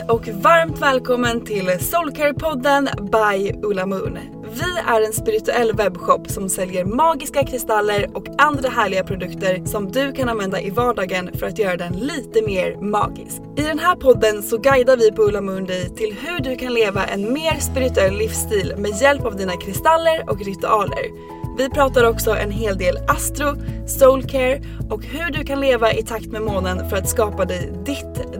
Hej och varmt välkommen till Soulcare-podden by Ulla Moon. Vi är en spirituell webbshop som säljer magiska kristaller och andra härliga produkter som du kan använda i vardagen för att göra den lite mer magisk. I den här podden så guidar vi på Ulla Moon dig till hur du kan leva en mer spirituell livsstil med hjälp av dina kristaller och ritualer. Vi pratar också en hel del astro, soulcare och hur du kan leva i takt med månen för att skapa dig ditt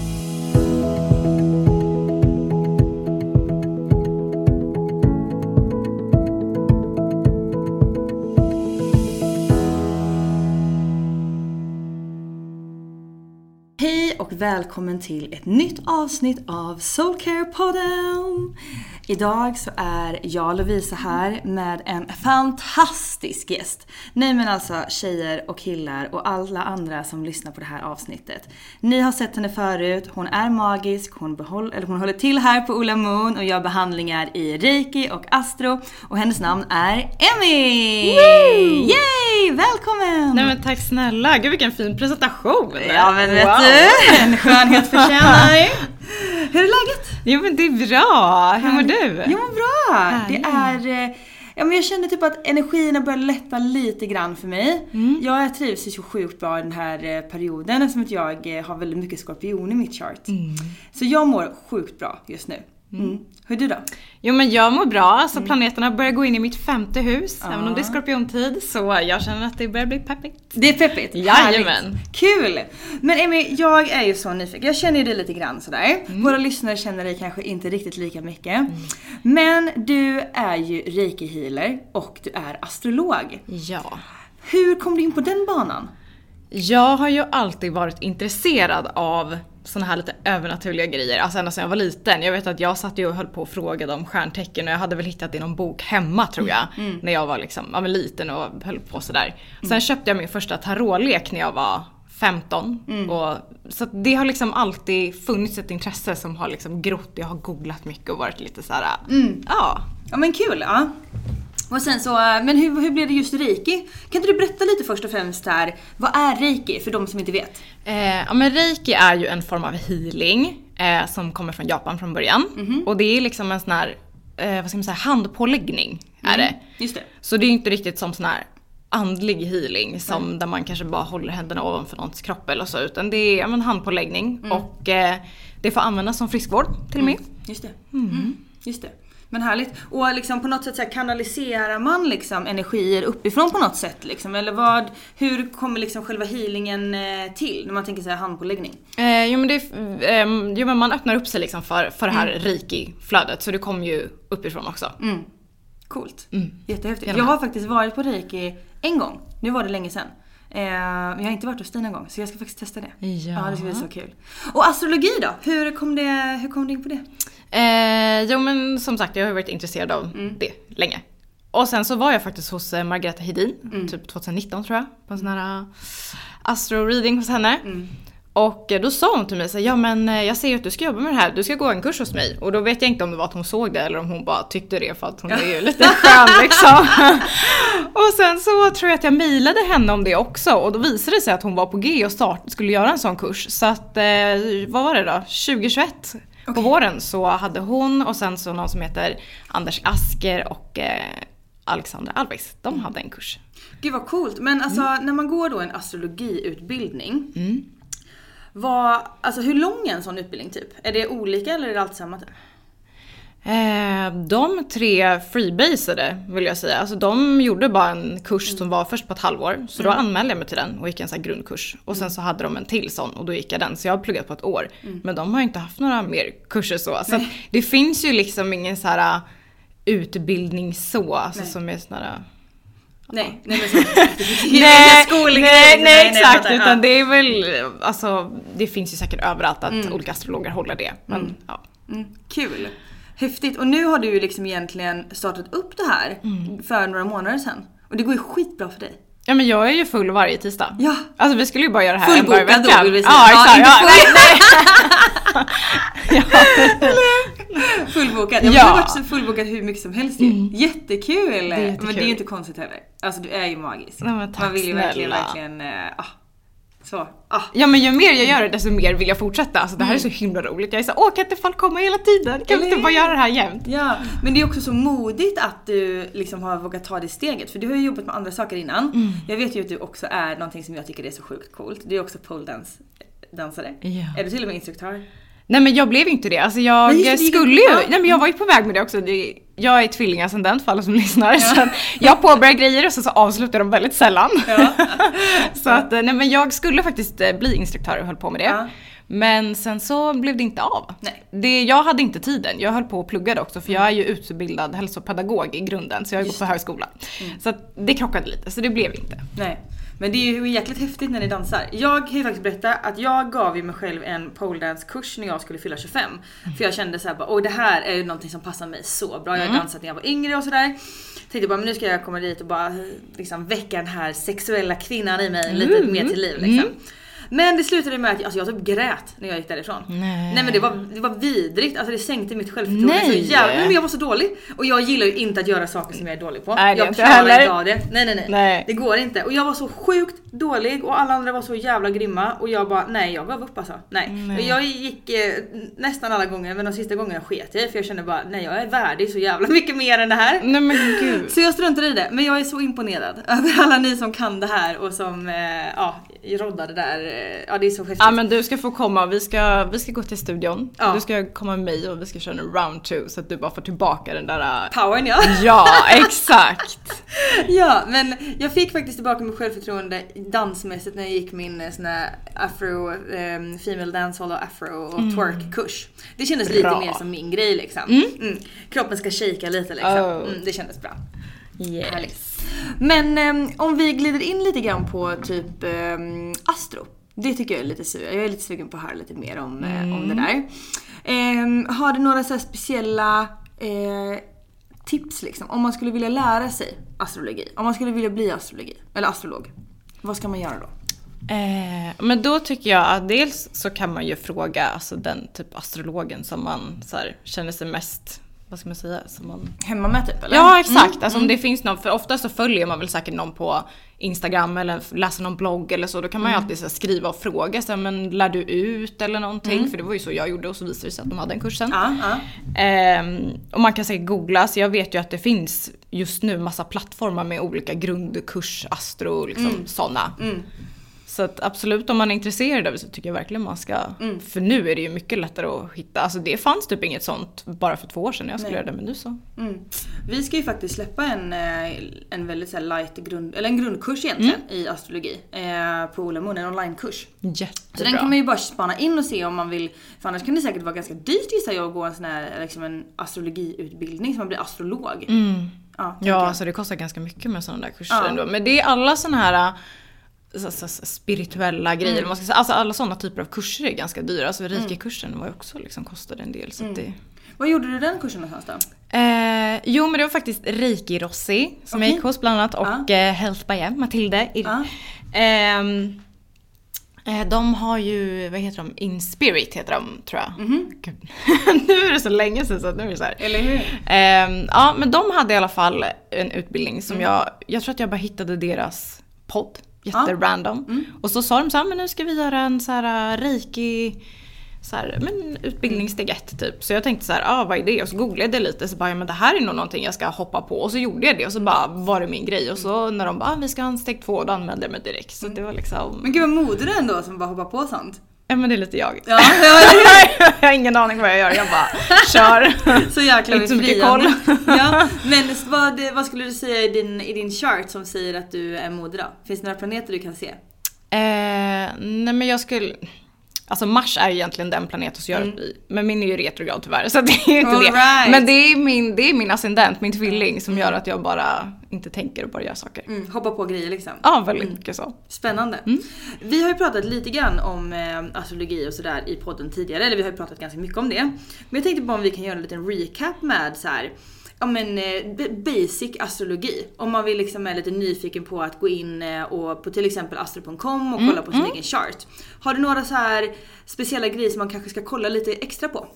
Och välkommen till ett nytt avsnitt av Soulcare-podden! Idag så är jag Lovisa här med en fantastisk gäst. Nej men alltså tjejer och killar och alla andra som lyssnar på det här avsnittet. Ni har sett henne förut, hon är magisk, hon, behåll, eller hon håller till här på Ulla Moon och gör behandlingar i reiki och astro. Och hennes namn är Emmy! Yay! Välkommen! Nej men tack snälla, gud vilken fin presentation! Ja men vet du, en skönhet förtjänar Hur är läget? Jo men det är bra, hur mår du? Jag mår bra! Härligt. Det är... eh, Ja men jag känner typ att energierna börjar lätta lite grann för mig. Mm. Jag trivs ju så sjukt bra i den här eh, perioden eftersom att jag eh, har väldigt mycket skorpion i mitt chart. Mm. Så jag mår sjukt bra just nu. Mm. Hur är du då? Jo men jag mår bra, Mm. så planeterna börjar gå in i mitt femte hus, även om det är skorpiontid. Så jag känner att det börjar bli peppigt. Det är peppigt. Jajamän. Kul! Men Emmy, jag är ju så nyfiken. Jag känner ju dig lite grann sådär. Mm. Våra lyssnare känner dig kanske inte riktigt lika mycket. Men du är ju reiki-healer och du är astrolog. Ja. Hur kom du in på den banan? Jag har ju alltid varit intresserad av såna här lite övernaturliga grejer, alltså ända sedan jag var liten. Jag vet att jag satt ju och höll på och frågade om stjärntecken och jag hade väl hittat det i någon bok hemma tror jag. När jag var liksom, ja, men liten och höll på sådär. Sen köpte jag min första tarotlek när jag var 15. Och, så det har liksom alltid funnits ett intresse som har liksom grott. Jag har googlat mycket och varit lite såhär, ja. Ja men kul, ja. Och sen så, eh, men hur, hur blev det just reiki? Kan inte du berätta lite först och främst här, vad är reiki för de som inte vet? Eh, ja men reiki är ju en form av healing eh, som kommer från Japan från början. Och det är liksom en sån här, eh, vad ska man säga, handpåläggning är det. Just det. Så det är ju inte riktigt som sån här andlig healing som där man kanske bara håller händerna ovanför någons kropp eller så utan det är men handpåläggning och eh, det får användas som friskvård till och med. Just det. Mm. Just det. Men härligt. Och liksom på något sätt så här, kanaliserar man liksom energier uppifrån på något sätt liksom? Eller vad, hur kommer liksom själva healingen eh, till? När man tänker så här handpåläggning. Eh, jo men det, eh, jo men man öppnar upp sig liksom för, för det här reiki-flödet så det kommer ju uppifrån också. Coolt. Mm. Jättehäftigt. Jag har faktiskt varit på reiki en gång. Nu var det länge sedan. Eh, men jag har inte varit hos dig någon gång så jag ska faktiskt testa det. Ja. det ska bli så kul. Och astrologi då? Hur kom, det, hur kom du in på det? Eh, jo men som sagt jag har varit intresserad av det länge. Och sen så var jag faktiskt hos eh, Margareta Hedin, typ 2019 tror jag, på en sån här uh, astro-reading hos henne. Och eh, då sa hon till mig så ja men eh, jag ser ju att du ska jobba med det här, du ska gå en kurs hos mig. Och då vet jag inte om det var att hon såg det eller om hon bara tyckte det för att hon är ju lite skön liksom. och sen så tror jag att jag mejlade henne om det också och då visade det sig att hon var på G och start, skulle göra en sån kurs. Så att, eh, vad var det då, 2021 på våren så hade hon och sen så någon som heter Anders Asker och eh, Alexandra Alves, de hade en kurs. Gud vad coolt. Men alltså när man går då en astrologiutbildning. Vad, alltså hur lång är en sån utbildning typ? Är det olika eller är det alltid samma typ? Eh, de tre freebasade vill jag säga. Alltså de gjorde bara en kurs som var först på ett halvår. Så då anmälde jag mig till den och gick en sån grundkurs. Och sen så hade de en till sån och då gick jag den. Så jag har pluggat på ett år. Men de har inte haft några mer kurser så. Så att det finns ju liksom ingen så här uh, utbildning så. Alltså som är sån här... uh, Nej, nej men så. Nej, Skolgrej, nej, liksom. nej exakt. fattar. utan det är väl, alltså det finns ju säkert överallt att olika astrologer håller det. Men ja. Mm, kul. Häftigt. Och nu har du ju liksom egentligen startat upp det här för några månader sedan. Och det går ju skitbra för dig. Ja men jag är ju full varje tisdag. Ja. Alltså vi skulle ju bara göra det här en dag i Fullbokad veckan. då vill vi säga. Ja exakt. Ja, nej, Fullbokad. Jag Ja. har varit så fullbokad hur mycket som helst ju. Jättekul! Men jättekul. det är ju inte konstigt heller. Alltså du är ju magisk. Nej, men tack Man vill ju verkligen, verkligen, ah. Så, ah. Ja men ju mer jag gör det desto mer vill jag fortsätta. Alltså det här är så himla roligt. Jag är så åh kan inte folk komma hela tiden? Kan vi inte bara göra det här jämt? Ja, men det är också så modigt att du liksom har vågat ta det steget. För du har ju jobbat med andra saker innan. Jag vet ju att du också är någonting som jag tycker är så sjukt coolt. Du är också poledance dansare. Ja. Är du till och med instruktör? Nej men jag blev inte det. Alltså jag Nej, skulle ju, nej men jag var ju på väg med det också. Det, jag är tvillingascendent för alla som lyssnar. Så att jag påbörjar grejer och så, så avslutar de väldigt sällan. så att nej men jag skulle faktiskt eh, bli instruktör och höll på med det. Ja. Men sen så blev det inte av. Nej. Det, jag hade inte tiden. Jag höll på och pluggade också för jag är ju utbildad hälsopedagog i grunden så jag gått på högskola. Mm. Så det krockade lite så det blev inte. Nej. Men det är ju jäkligt häftigt när ni dansar. Jag kan ju faktiskt berätta att jag gav ju mig själv en poledance-kurs när jag skulle fylla 25. För jag kände såhär bara, oj det här är ju någonting som passar mig så bra. Jag har dansat när jag var yngre och sådär. Tänkte bara, men nu ska jag komma dit och bara liksom väcka den här sexuella kvinnan i mig lite mer till liv liksom. Men det slutade med att alltså, jag typ grät när jag gick därifrån. Nej. men det var, det var vidrigt, alltså det sänkte mitt självförtroende så Nej. jävla Nej, men jag var så dålig. Och jag gillar ju inte att göra saker som jag är dålig på. Nej, jag klarar inte av det. Nej nej nej. Nej. Det går inte. Och jag var så sjukt dålig och alla andra var så jävla grymma och jag bara nej jag gav upp alltså. Nej. Nej. Jag gick eh, nästan alla gånger men de sista gångerna sket jag för jag kände bara nej jag är värdig så jävla mycket mer än det här. Nej men gud. Så jag struntade i det. Men jag är så imponerad över alla ni som kan det här och som eh, ja, roddar det där. Eh, Ja det är så häftigt. Ja men du ska få komma, vi ska, vi ska gå till studion. Ja. Du ska komma med mig och vi ska köra en round two så att du bara får tillbaka den där... äh, Powern ja. Ja, exakt! Ja, men jag fick faktiskt tillbaka mitt självförtroende dansmässigt när jag gick min eh, sån här afro, um, female dancehall och afro och twerk-kurs. Det kändes lite Bra. mer som min grej liksom. Mm. Kroppen ska shaka lite liksom. Oh. Mm, det kändes bra. Yes. Härligt. Men ehm, om vi glider in lite grann på typ ehm, astro. Det tycker jag är lite sur. Jag är lite sugen på att höra lite mer om, eh, om det där. Ehm, har du några så speciella eh, tips liksom? Om man skulle vilja lära sig astrologi. Om man skulle vilja bli astrologi, eller astrolog. Vad ska man göra då? Eh, men då tycker jag att dels så kan man ju fråga alltså, den typ astrologen som man här, känner sig mest, vad ska man säga, som man Hemma med typ eller? Ja exakt, alltså om det finns någon, för ofta så följer man väl säkert någon på Instagram eller läser någon blogg eller så, då kan man ju alltid så här, skriva och fråga så här, men lär du ut eller någonting? För det var ju så jag gjorde och så visade det sig att de hade den kursen. Ja, ja. Ehm, och man kan säkert googla, så jag vet ju att det finns just nu massa plattformar med olika grundkurs, astro, liksom sådana. Så att absolut om man är intresserad av det så tycker jag verkligen man ska, för nu är det ju mycket lättare att hitta, alltså det fanns typ inget sånt bara för två år sedan när jag skulle göra det, men nu så. Mm. Vi ska ju faktiskt släppa en, eh, en väldigt så light grund, eller en grundkurs egentligen i astrologi eh, på Ola Moon, en onlinekurs. Jättebra. Så den kan man ju bara spana in och se om man vill, för annars kan det säkert vara ganska dyrt gissar jag att gå en sån här liksom en astrologiutbildning så man blir astrolog. Ja, tänker Ja, jag. alltså det kostar ganska mycket med sådana där kurser Ja. ändå. Men det är alla sådana här så, så, så, spirituella grejer, Mm. eller vad man ska säga. Alltså alla sådana typer av kurser är ganska dyra. Alltså Reiki-kursen var ju också liksom kostade en del. Så Mm. det... Vad gjorde du den kursen någonstans då? Eh, jo men det var faktiskt Reiki Rossi som jag Okej. gick hos bland annat och Ja. eh, Health by M, Matilde. Ehm, Eh, De har ju, vad heter de? Inspirit heter de tror jag. Mhm. Gud. nu är det så länge sedan så att nu är det så här. Eller hur? Ehm, ja men de hade i alla fall en utbildning Mm. som jag, jag tror att jag bara hittade deras podd. Jätterandom. Mm. Och så sa de så här, men nu ska vi göra en så här uh, reiki så här, men utbildning steg ett typ. Så jag tänkte så här, ah, vad är det? Och så googlade jag lite så bara, ja men det här är nog någonting jag ska hoppa på. Och så gjorde jag det och så bara var det min grej. Och så när de bara, ah, vi ska ha en steg två, då anmälde jag mig direkt. Så det var liksom, Men gud vad modig du ändå som bara hoppar på sånt. Ja men det är lite jag. Ja, ja, jag har ingen aning vad jag gör, jag bara kör. Så jäkla Inte så mycket koll. ja, men vad, vad skulle du säga i din, i din chart som säger att du är modig då? Finns det några planeter du kan se? Eh, nej men jag skulle... Alltså Mars är ju egentligen den planet som gör i. Men min är ju retrograd tyvärr så det är inte All det. right. Men det är, min, det är min ascendent, min tvilling som gör att jag bara inte tänker och bara gör saker. Mm, hoppa på grejer liksom. Ja, väldigt mycket så. Spännande. Vi har ju pratat lite grann om eh, astrologi och sådär i podden tidigare, eller vi har ju pratat ganska mycket om det. Men jag tänkte bara om vi kan göra en liten recap med så här. Ja men eh, basic astrologi. Om man vill liksom är lite nyfiken på att gå in eh, och på till exempel astro.com och kolla på sin egen chart. Har du några så här speciella grejer som man kanske ska kolla lite extra på?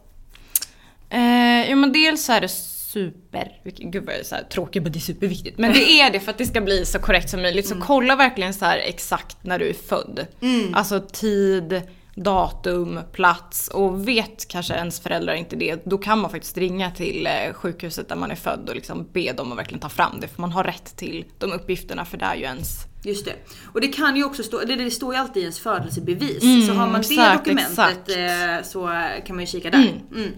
Eh, ja men dels är det super, gud vad jag är så här tråkig men det är superviktigt. Men det är det för att det ska bli så korrekt som möjligt. Så kolla verkligen så här exakt när du är född. Alltså tid, datum, plats och vet kanske ens föräldrar inte det, då kan man faktiskt ringa till eh, sjukhuset där man är född och liksom be dem att verkligen ta fram det. För man har rätt till de uppgifterna för det är ju ens Just det. Och det kan ju också stå, det, det står ju alltid i ens födelsebevis. så har man det exakt, dokumentet exakt. eh, så kan man ju kika där. Mm.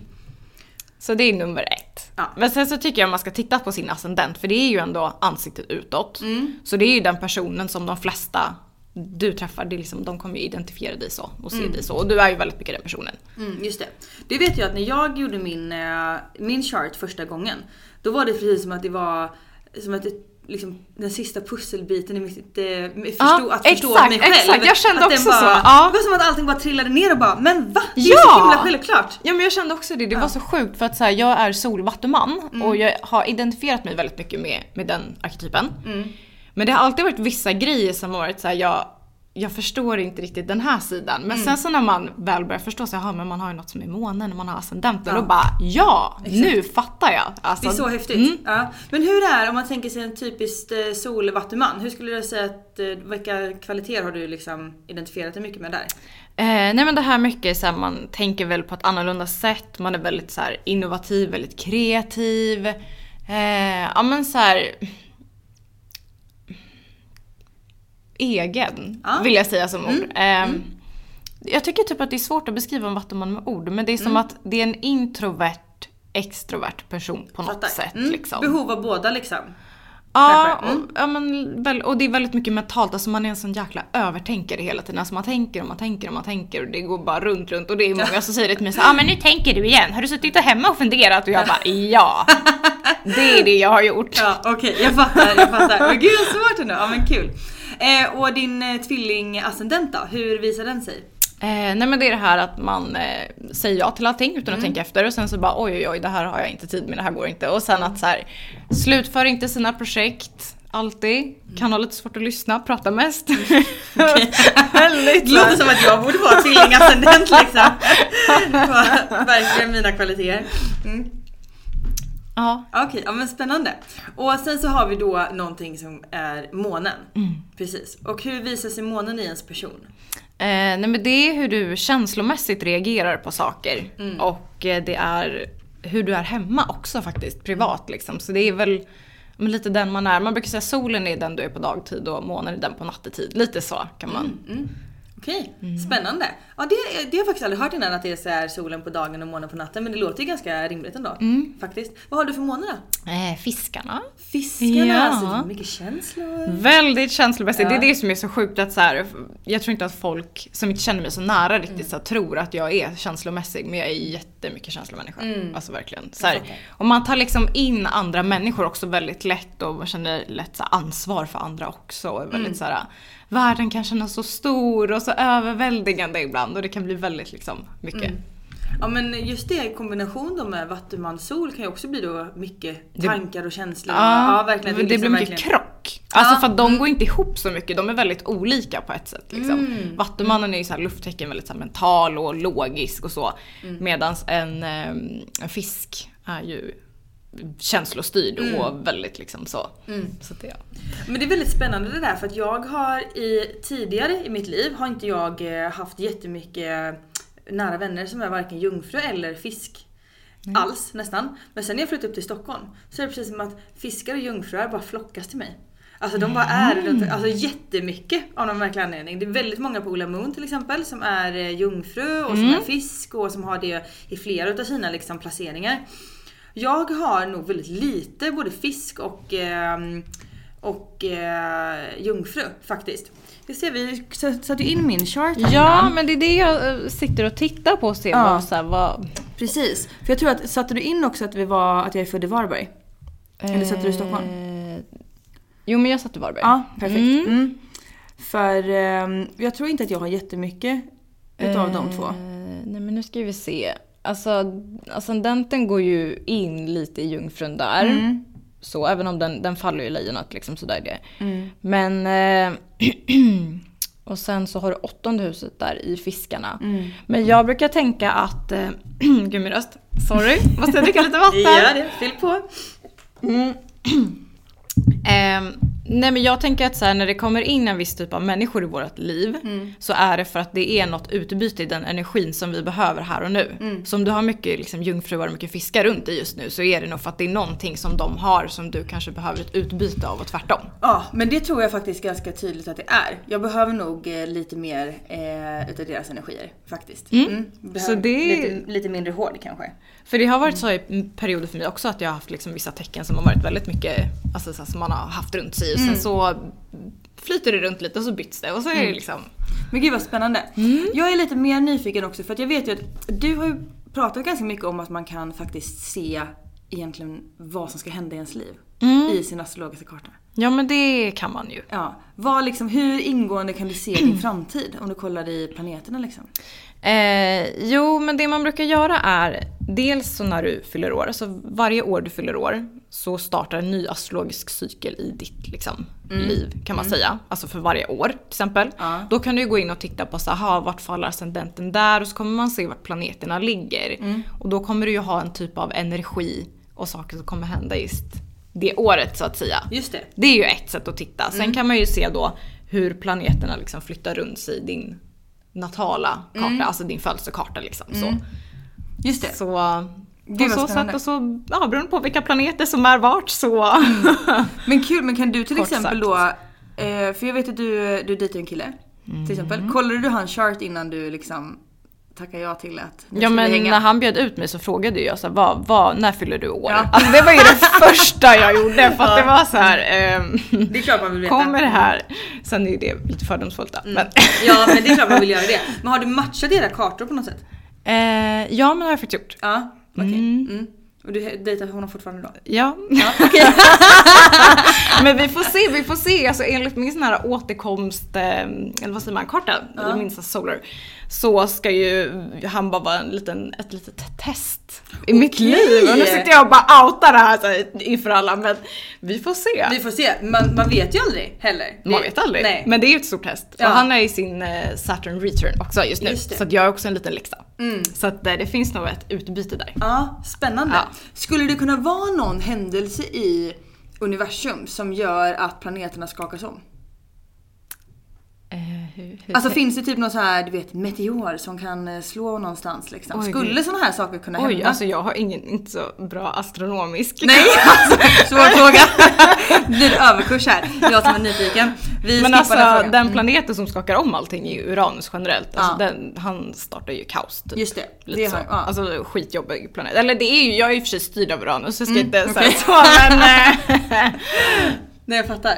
Så det är nummer ett. Ja. Men sen så tycker jag man ska titta på sin ascendent för det är ju ändå ansiktet utåt. Så det är ju den personen som de flesta du träffar, det liksom, de kommer ju identifiera dig så och se dig så. Och du är ju väldigt mycket den personen. Mm, just det. Det vet jag att när jag gjorde min, eh, min chart första gången, då var det precis som att det var som att det, liksom, den sista pusselbiten i mitt, eh, förstå, att förstå exakt, mig själv. exakt. Jag kände Att också bara, så, ja. Det var som att allting bara trillade ner och bara, men va? Det är Ja! så himla självklart. Ja men jag kände också det, det var så sjukt för att så här, jag är solvattuman och jag har identifierat mig väldigt mycket med, med den arketypen. Men det har alltid varit vissa grejer som har varit så här, jag, jag förstår inte riktigt den här sidan. Men sen så när man väl börjar förstå så jaha men man har ju något som är månen och man har ascendenten Ja. och bara ja, nu fattar jag. Alltså, Det är så häftigt. Ja. Men hur är det om man tänker sig en typiskt eh, solvattuman? Hur skulle du säga att, eh, vilka kvaliteter har du liksom identifierat dig mycket med där? Eh, nej men det här mycket så här, man tänker väl på ett annorlunda sätt, man är väldigt så här, innovativ, väldigt kreativ. Eh, ja men så här. Egen, Ja. vill jag säga som ord. Eh, Jag tycker typ att det är svårt att beskriva en vattenman med ord, men det är som att det är en introvert, extrovert person på något Fattar. sätt. Mm. Liksom. Behov av båda liksom. Ja, Kanske. och, ja men, väl, och det är väldigt mycket mentalt. Alltså man är en sån jäkla övertänkare hela tiden. Alltså man tänker och man tänker och man tänker och det går bara runt, runt. Och det är många som säger det till mig så ja ah, men nu tänker du igen. Har du suttit och hemma och funderat? Och jag bara ja. Det är det jag har gjort. Ja okej, jag fattar, jag fattar. Men gud vad svårt ändå, ja men kul. Eh, och din eh, tvilling-ascendent då, hur visar den sig? Eh, nej men det är det här att man eh, säger ja till allting utan att tänka efter och sen så bara oj oj oj det här har jag inte tid med, det här går inte. Och sen att så här, slutför inte sina projekt. Alltid. Kan ha lite svårt att lyssna, prata mest. Väldigt Det låter som att jag borde vara tvilling-ascendent liksom. Verkligen mina kvaliteter. Mm. Ja. Okej, ja men spännande. Och sen så har vi då någonting som är månen. Precis. Och hur visar sig månen i ens person? Eh, nej men det är hur du känslomässigt reagerar på saker. Och eh, det är hur du är hemma också faktiskt, privat liksom. Så det är väl men lite den man är. Man brukar säga solen är den du är på dagtid och månen är den på nattetid. Lite så kan man. Okej, spännande. Ja det, det har jag faktiskt aldrig hört innan att det är så här solen på dagen och månen på natten. Men det låter ju ganska rimligt ändå. Faktiskt. Vad har du för måne då? Eh, fiskarna. Fiskarna, Ja. alltså mycket känslor. Väldigt känslomässigt. Ja. Det är det som är så sjukt att så här, jag tror inte att folk som inte känner mig så nära riktigt så här, tror att jag är känslomässig. Men jag är jättemycket känslomänniska. Alltså verkligen. Så här, och man tar liksom in andra människor också väldigt lätt och man känner lätt så ansvar för andra också. Väldigt så här, världen kan kännas så stor och så överväldigande ibland och det kan bli väldigt liksom mycket. Ja men just det i kombination då med vattuman sol kan ju också bli då mycket tankar och känslor. Ja, verkligen. det, är liksom blir mycket verkligen- krock. Alltså Ja, för att de mm. går inte ihop så mycket, de är väldigt olika på ett sätt. Liksom. Vattumannen är ju så här lufttecken väldigt så mental och logisk och så. Mm. Medans en, ehm, en fisk är ju känslostyrd Mm. och väldigt liksom så. så det, Men det är väldigt spännande det där för att jag har i, tidigare i mitt liv har inte jag eh, haft jättemycket nära vänner som är varken jungfru eller fisk. Alls nästan. Men sen när jag flyttade upp till Stockholm så är det precis som att fiskar och jungfrur bara flockas till mig. Alltså de bara är runt, alltså jättemycket av någon märklig anledning. Det är väldigt många på Ola Moon till exempel som är eh, jungfru och som är fisk och som har det i flera utav sina liksom, placeringar. Jag har nog väldigt lite både fisk och, ehm, och eh, jungfru faktiskt. Vi ser, vi satte ju in min chart Ja innan. men det är det jag eh, sitter och tittar på och ser Ja. vad, så här, vad... Precis. För jag tror att, satte du in också att, vi var, att jag är född i Varberg? Eller satte du i Stockholm? Eh, Jo men jag satte Varberg. Ja, perfekt. Mm. Mm. För ehm, jag tror inte att jag har jättemycket utav de två. Eh, Nej men nu ska vi se. Alltså ascendenten går ju in lite i jungfrun där. Mm. Så även om den, den faller ju i lejonet liksom sådär det. Mm. Men eh, och sen så har du åttonde huset där i fiskarna. Mm. Men jag brukar tänka att, eh, gud min röst, sorry, måste jag dricka lite vatten? Ja, det. Fyll på. Ehm, nej men jag tänker att så här, när det kommer in en viss typ av människor i vårt liv så är det för att det är något utbyte i den energin som vi behöver här och nu. Så om du har mycket liksom, jungfrur och mycket fiskar runt dig just nu så är det nog för att det är någonting som de har som du kanske behöver ett utbyte av och tvärtom. Ja, men det tror jag faktiskt ganska tydligt att det är. Jag behöver nog eh, lite mer eh, utav deras energier faktiskt. Mm. Behöver Så det- lite, lite mindre hård kanske. För det har varit så i perioder för mig också att jag har haft liksom vissa tecken som har varit väldigt mycket, alltså så som man har haft runt sig och sen så flyter det runt lite och så byts det och så är det liksom Men gud vad spännande. Jag är lite mer nyfiken också för att jag vet ju att du har ju pratat ganska mycket om att man kan faktiskt se egentligen vad som ska hända i ens liv. I sin astrologiska karta. Ja men det kan man ju. Ja. Vad liksom, hur ingående kan du se din framtid om du kollar i planeterna liksom? Eh, jo, men det man brukar göra är dels så när du fyller år, alltså varje år du fyller år så startar en ny astrologisk cykel i ditt liksom, liv kan man säga. Alltså för varje år till exempel. Ja. Då kan du gå in och titta på så här, vart faller ascendenten där och så kommer man se vart planeterna ligger. Och då kommer du ju ha en typ av energi och saker som kommer hända just det året så att säga. Just det. Det är ju ett sätt att titta. Sen kan man ju se då hur planeterna liksom flyttar runt sig i din natala karta, alltså din födelsekarta liksom. Så, Just det. så på vad så sätt och så, ja beroende på vilka planeter som är vart så. Men kul, men kan du till Kort exempel sagt. då, eh, för jag vet att du, du dejtar en kille. Till exempel. Kollade du hans chart innan du liksom tackar ja till att Ja men hänga? när han bjöd ut mig så frågade jag så här, vad, vad, när fyller du år? Ja. Alltså det var ju det första jag gjorde för att det var så här. ehm, Det är klart man vill veta. kommer det här? Sen är ju det lite fördomsfullt då. Men, Ja men det är klart man vill göra det. Men har du matchat era kartor på något sätt? eh, ja men det har jag faktiskt gjort. Ja, okej. Mm. Och du dejtar honom fortfarande då? Ja. Men vi får se, vi får se. Alltså enligt min sån här återkomst, eh, eller vad säger man, karta, eller min solar. Så ska ju han bara vara en liten, ett litet test i mitt Okej. liv. Och nu sitter jag och bara outar det här så här, inför alla men vi får se. Vi får se. Man, man vet ju aldrig heller. Man vet aldrig. Nej. Men det är ju ett stort test. Ja. Och han är i sin eh, Saturn return också just nu. Just så jag är också en liten läxa. Mm. Så att eh, det finns nog ett utbyte där. Ja, spännande. Ja. Skulle det kunna vara någon händelse i universum som gör att planeterna skakas om? Eh, hur, hur, Alltså finns det typ någon så här, du vet, meteor som kan eh, slå någonstans liksom? Oj, Skulle sådana här saker kunna Oj, hända? alltså jag har ingen, inte så bra astronomisk Nej, alltså, svår fråga. Blir överkurs här. Jag som är nyfiken. Vi Men alltså den den planeten som skakar om allting är ju Uranus generellt. Alltså, Ja. den, han startar ju kaos typ. Just det. Lite det så. har, ja. Alltså skitjobbig planet. Eller det är ju, jag är ju i och för sig styrd av Uranus så jag ska inte Mm, okej. säga så men... eh, Nej jag fattar.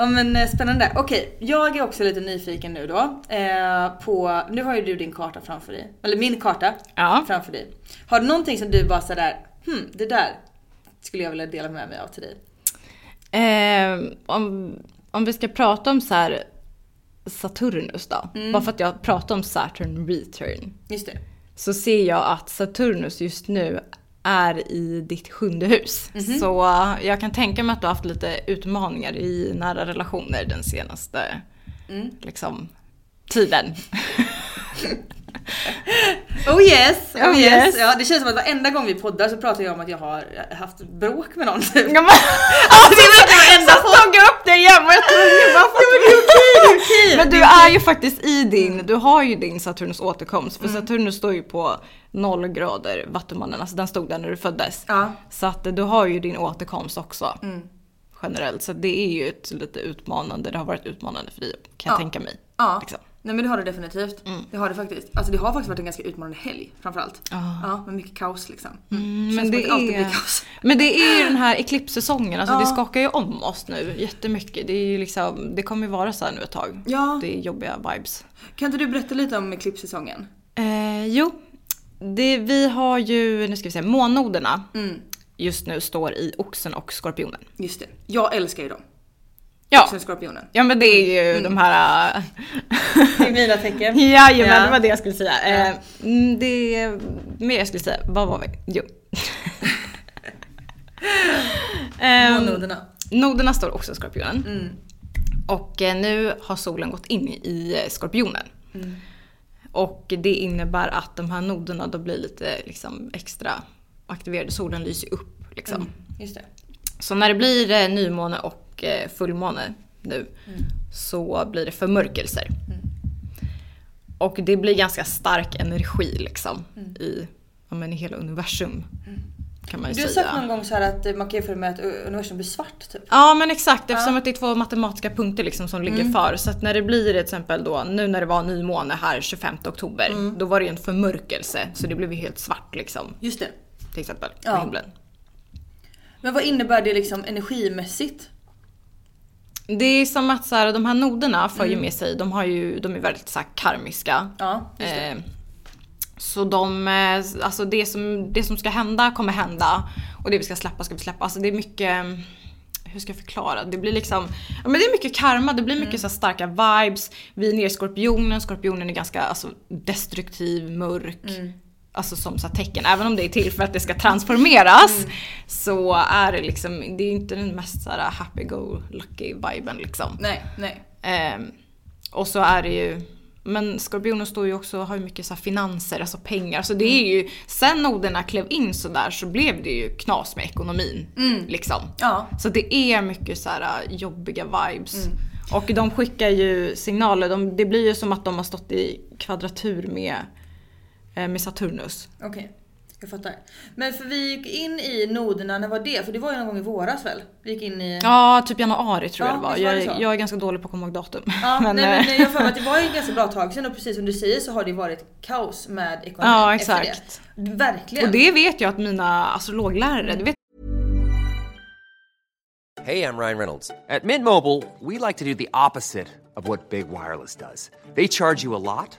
Ja men eh, spännande. Okej, jag är också lite nyfiken nu då. Eh, på, nu har ju du din karta framför dig. Eller min karta Ja. framför dig. Har du någonting som du bara sådär, hmm det där skulle jag vilja dela med mig av till dig. Eh, om, om vi ska prata om så här Saturnus då. Mm. Bara för att jag pratar om Saturn return. Just det. Så ser jag att Saturnus just nu är i ditt sjunde hus. Mhm. Så uh, jag kan tänka mig att du har haft lite utmaningar i nära relationer den senaste Mm. liksom, tiden. Oh yes, oh, Oh yes. yes. Ja, det känns som att varenda gång vi poddar så pratar jag om att jag har haft bråk med någon. typ. Ja, men, alltså, jag ska tagit upp det igen men jag tror bara för att Men du är ju faktiskt i din, du har ju din Saturnus återkomst. För Mm. Saturnus står ju på 0 grader Vattumannen, alltså den stod där när du föddes. Ja. Mm. Så att du har ju din återkomst också. Generellt. Så det är ju ett lite utmanande, det har varit utmanande för dig kan jag Ja. tänka mig. Ja, Liksom. Nej men det har det definitivt. Det har det faktiskt. Alltså det har faktiskt varit en ganska utmanande helg framförallt. Ja, med mycket kaos liksom. Mm. Men Känns det, det alltid blir är, kaos. men det är ju den här eklipssäsongen, alltså Ja. det skakar ju om oss nu jättemycket. Det, är ju liksom, det kommer ju vara så här nu ett tag. Ja. Det är jobbiga vibes. Kan inte du berätta lite om klippsäsongen? Eh, jo, det, vi har ju, nu ska vi se, månnoderna Mm. just nu står i oxen och skorpionen. Just det. Jag älskar ju dem. Ja, Sen skorpionen. ja men det är ju de här... äh, Det är mina tecken. Jajamän, Ja. det var det jag skulle säga. Eh, mm, det mer jag skulle säga, vad var vi? Jo. Ehm, Månnoderna. Noderna står också i Skorpionen. Mm. Och eh, nu har solen gått in i eh, Skorpionen. Mm. Och det innebär att de här noderna då blir lite liksom, extra aktiverade. Solen lyser upp. Liksom. Mm. Just det. Så när det blir eh, nymåne och eh, fullmåne nu Mm. så blir det förmörkelser. Och det blir ganska stark energi liksom i, ja, men i hela universum. Kan man ju Du har säga. sagt någon gång så här att man kan jämföra med att universum blir svart typ. Ja men exakt eftersom att det är två matematiska punkter liksom som ligger för. Så att när det blir till exempel då, nu när det var nymåne här 25 oktober, då var det ju en förmörkelse. Så det blev ju helt svart liksom. Just det. Till exempel på Ja. himlen. Men vad innebär det liksom energimässigt? Det är som att så här, de här noderna för ju med sig, de, har ju, de är väldigt så här, karmiska. Ja. Eh, så de, eh, alltså det som, det som ska hända kommer hända. Och det vi ska släppa ska vi släppa. Alltså det är mycket, hur ska jag förklara? Det blir liksom, ja men det är mycket karma, det blir mycket Mm. så starka vibes. Vi är nere i skorpionen, skorpionen är ganska alltså, destruktiv, mörk. Mm. Alltså som så tecken, även om det är till för att det ska transformeras. Mm. Så är det liksom, det är inte den mest så här happy go lucky viben liksom. Nej, nej. Ehm, och så är det ju, men Skorpionen står ju också, har ju mycket så här finanser, alltså pengar. Så det är ju, sen noderna klev in så där så blev det ju knas med ekonomin. Liksom. Ja. Så det är mycket så här jobbiga vibes. Och de skickar ju signaler, de, det blir ju som att de har stått i kvadratur med, eh, med Saturnus. Okej. Jag fattar. Men för vi gick in i noderna, när var det? För det var ju någon gång i våras väl? Vi gick in i... Ja, typ januari tror jag Ja, det var. visst var det Jag, jag är ganska dålig på att komma ihåg datum. Ja, Men, nej, eh, men jag har för mig att det var ju ett ganska bra tag sedan och precis som du säger så har det varit kaos med ekonomin Ja, efter exakt. det. Verkligen. Och det vet jag att mina astrologlärare, det vet Hey, I'm Ryan Reynolds. At Mint Mobile, we like to do the opposite of what Big Wireless does. They charge you a lot,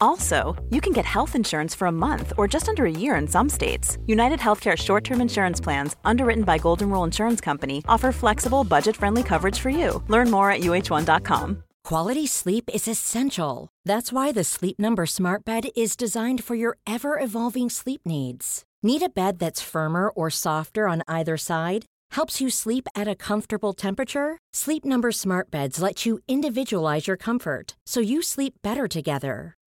Also, you can get health insurance for a month or just under a year in some states. United Healthcare short term insurance plans, underwritten by Golden Rule Insurance Company, offer flexible, budget friendly coverage for you. Learn more at uh1.com. Quality sleep is essential. That's why the Sleep Number Smart Bed is designed for your ever evolving sleep needs. Need a bed that's firmer or softer on either side? Helps you sleep at a comfortable temperature? Sleep Number Smart Beds let you individualize your comfort so you sleep better together.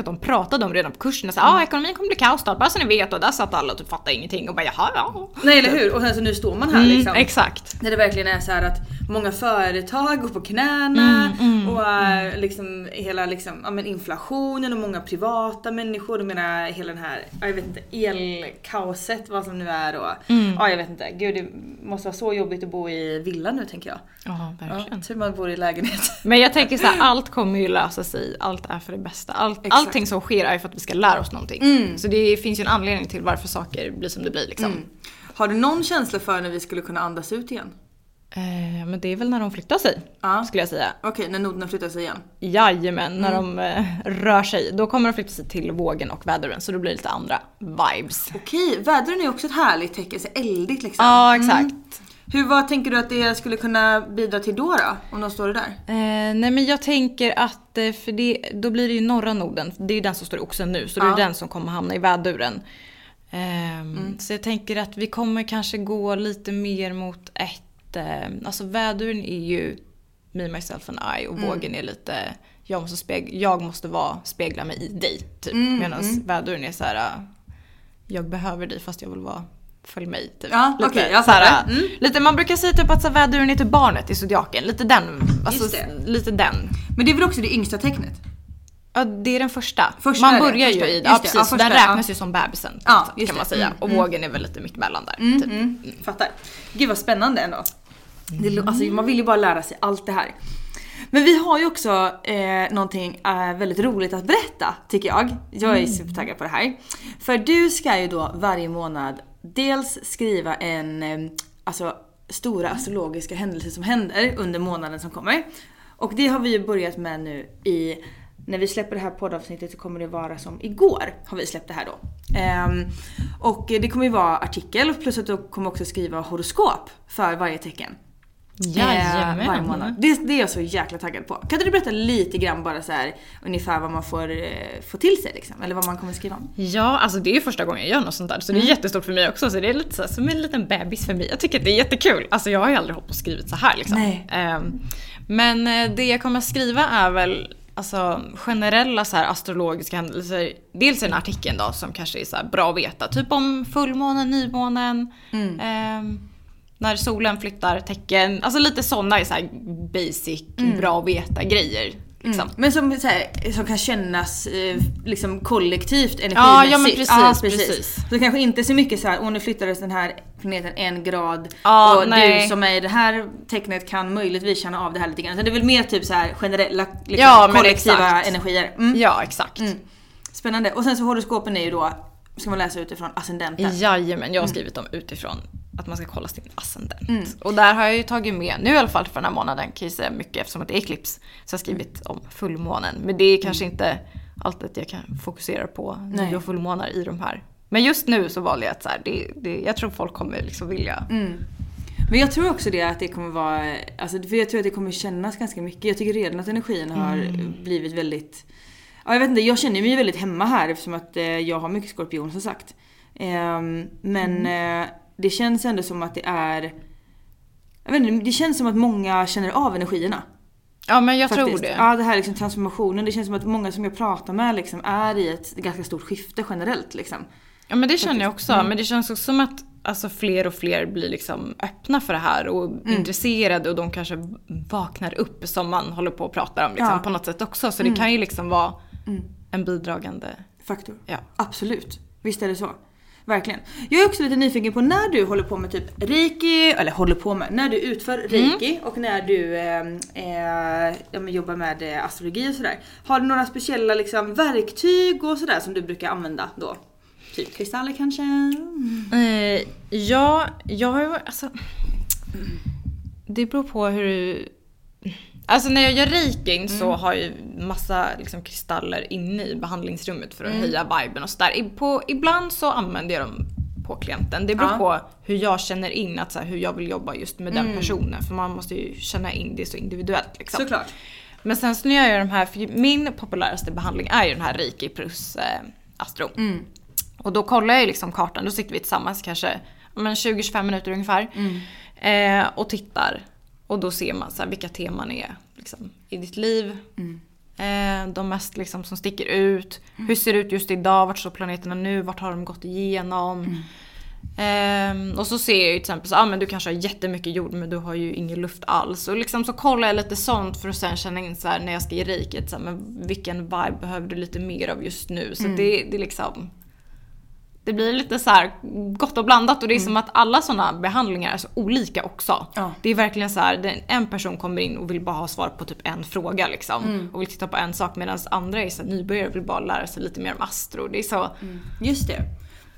att de pratade om redan på kursen. Ja, ah, ekonomin kommer bli kaos bara så ni vet. Och där satt alla och typ fattade ingenting och bara jaha ja. Nej eller hur? Och sen så nu står man här Mm, liksom. exakt. När det verkligen är så här att många företag går på knäna Mm, och äh, liksom hela liksom, ja, men inflationen och många privata människor. Jag menar hela den här, ja, jag vet inte, elkaoset vad som nu är och Mm. ja jag vet inte. Gud det måste vara så jobbigt att bo i villa nu tänker jag. Ja, verkligen. Ja, tur man bor i lägenhet. Men jag tänker så här, allt kommer ju lösa sig. Allt är för det bästa. Allt. Allting som sker är för att vi ska lära oss någonting. Så det finns ju en anledning till varför saker blir som det blir liksom. Har du någon känsla för när vi skulle kunna andas ut igen? Eh, men det är väl när de flyttar sig, Ja. skulle jag säga. Okej, när noderna flyttar sig igen. Jajamän, när de eh, rör sig. Då kommer de flytta sig till vågen och väduren. Så då blir det lite andra vibes. Okej, vädren är också ett härligt tecken, så eldigt liksom. Ja, exakt. Hur, vad tänker du att det skulle kunna bidra till då då? Om de står det där? Eh, nej men jag tänker att, eh, för det, då blir det ju norra noden, det är ju den som står i oxen nu, så det Ja. är den som kommer hamna i väduren. Ehm, Så jag tänker att vi kommer kanske gå lite mer mot ett, eh, alltså väduren är ju me, myself and I och vågen är lite, jag måste, speg- jag måste vara, spegla mig i dig typ. Medan väduren är så här, eh, jag behöver dig fast jag vill vara Följ mig typ. Ja, lite, okej, jag så här, fattar. Mm. lite, man brukar säga typ att så väduren är typ barnet i zodiaken. Lite den. Alltså. Lite den. Men det är väl också det yngsta tecknet? Ja, det är den första. Första man börjar första. ju i ja, precis. ja, så den första, räknas ja. ju som bebisen. Ja, kan just man säga. Mm, och mm. vågen är väl lite mittemellan där. typ. Mm, fattar. Gud vad spännande ändå. Det, alltså, man vill ju bara lära sig allt det här. Men vi har ju också eh, någonting eh, väldigt roligt att berätta tycker jag. Jag är supertaggad på det här. För du ska ju då varje månad dels skriva en, eh, alltså stora astrologiska händelser som händer under månaden som kommer. Och det har vi ju börjat med nu i när vi släpper det här poddavsnittet så kommer det vara som igår har vi släppt det här då. Um, och det kommer ju vara artikel plus att du kommer också skriva horoskop för varje tecken. Jajamän. Eh, varje månad. Det, det är jag så jäkla taggad på. Kan inte du berätta lite grann bara så här ungefär vad man får eh, få till sig liksom? Eller vad man kommer skriva om? Ja, alltså det är första gången jag gör något sånt där. Så det är jättestort för mig också. Så det är lite så här, som en liten bebis för mig. Jag tycker att det är jättekul. Alltså jag har ju aldrig hållit på och skrivit så här liksom. Nej. Ehm, men eh, det jag kommer skriva är väl alltså, generella så här, astrologiska händelser. Dels en artikel då som kanske är så här, bra att veta. Typ om fullmånen, nymånen. ehm, när solen flyttar tecken. Alltså lite sådana så basic, bra att veta grejer. Liksom. Men som, så här, som kan kännas eh, liksom kollektivt energimässigt. Ja, ja, men precis, precis. Så kanske inte så mycket så här, åh nu flyttades den här planeten en grad Ja, och nej. du som är i det här tecknet kan möjligtvis känna av det här lite grann. Så det är väl mer typ så här generella liksom, Ja, kollektiva energier. Mm. Ja, exakt. Spännande. Och sen så horoskopen är ju då, ska man läsa utifrån ascendenten. Jajamän, jag har skrivit dem utifrån att man ska kolla sin ascendent. Och där har jag ju tagit med, nu i alla fall för den här månaden kan jag säga mycket eftersom att det är eclipse. Så jag har skrivit om fullmånen. Men det är kanske inte alltid jag kan fokusera på nya fullmånar i de här. Men just nu så valde jag att så här, det, det, jag tror folk kommer liksom vilja. Men jag tror också det att det kommer vara, alltså för jag tror att det kommer kännas ganska mycket. Jag tycker redan att energin har blivit väldigt, ja jag vet inte, jag känner mig väldigt hemma här eftersom att eh, jag har mycket skorpion som sagt. Ehm, men eh, det känns ändå som att det är, jag vet inte, det känns som att många känner av energierna. Ja men jag tror faktiskt. det. Ja det här liksom transformationen, det känns som att många som jag pratar med liksom är i ett ganska stort skifte generellt liksom. Ja men det känner jag också. Men det känns också som att alltså, fler och fler blir liksom öppna för det här och intresserade och de kanske vaknar upp som man håller på och pratar om liksom, Ja. på något sätt också. Så det kan ju liksom vara en bidragande... Faktor. Ja. Absolut. Visst är det så. Verkligen. Jag är också lite nyfiken på när du håller på med typ reiki, eller håller på med, när du utför reiki och när du eh, eh, men jobbar med eh, astrologi och sådär. Har du några speciella liksom, verktyg och sådär som du brukar använda då? Typ kristaller kanske? Eh, ja, jag har ju alltså... Det beror på hur du... Alltså när jag gör reikin så Mm. har jag massa liksom, kristaller inne i behandlingsrummet för att Mm. höja viben och sådär. På- Ibland så använder jag dem på klienten. Det beror Ja. på hur jag känner in att så här, hur jag vill jobba just med Mm. den personen. För man måste ju känna in det så individuellt liksom. Såklart. Men sen så när jag gör de här, för min populäraste behandling är ju den här reiki plus eh, astro. Mm. Och då kollar jag ju liksom kartan, då sitter vi tillsammans kanske ja, men 20-25 minuter ungefär. Eh, och tittar. Och då ser man så här, vilka teman är liksom, i ditt liv. Eh, de mest liksom, som sticker ut. Hur ser det ut just idag? Vart står planeterna nu? Vart har de gått igenom? Ehm, och så ser jag ju till exempel så, ah, men du kanske har jättemycket jord men du har ju ingen luft alls. Och liksom så kollar jag lite sånt för att sen känna in så här, när jag ska ge riket, så här, men vilken vibe behöver du lite mer av just nu? Så det, det är liksom det blir lite så här gott och blandat och det är som att alla sådana behandlingar är så olika också. Ja. Det är verkligen så här, en person kommer in och vill bara ha svar på typ en fråga liksom. Och vill titta på en sak medan andra är så här, nybörjare och vill bara lära sig lite mer om astro. Det är så, Just det.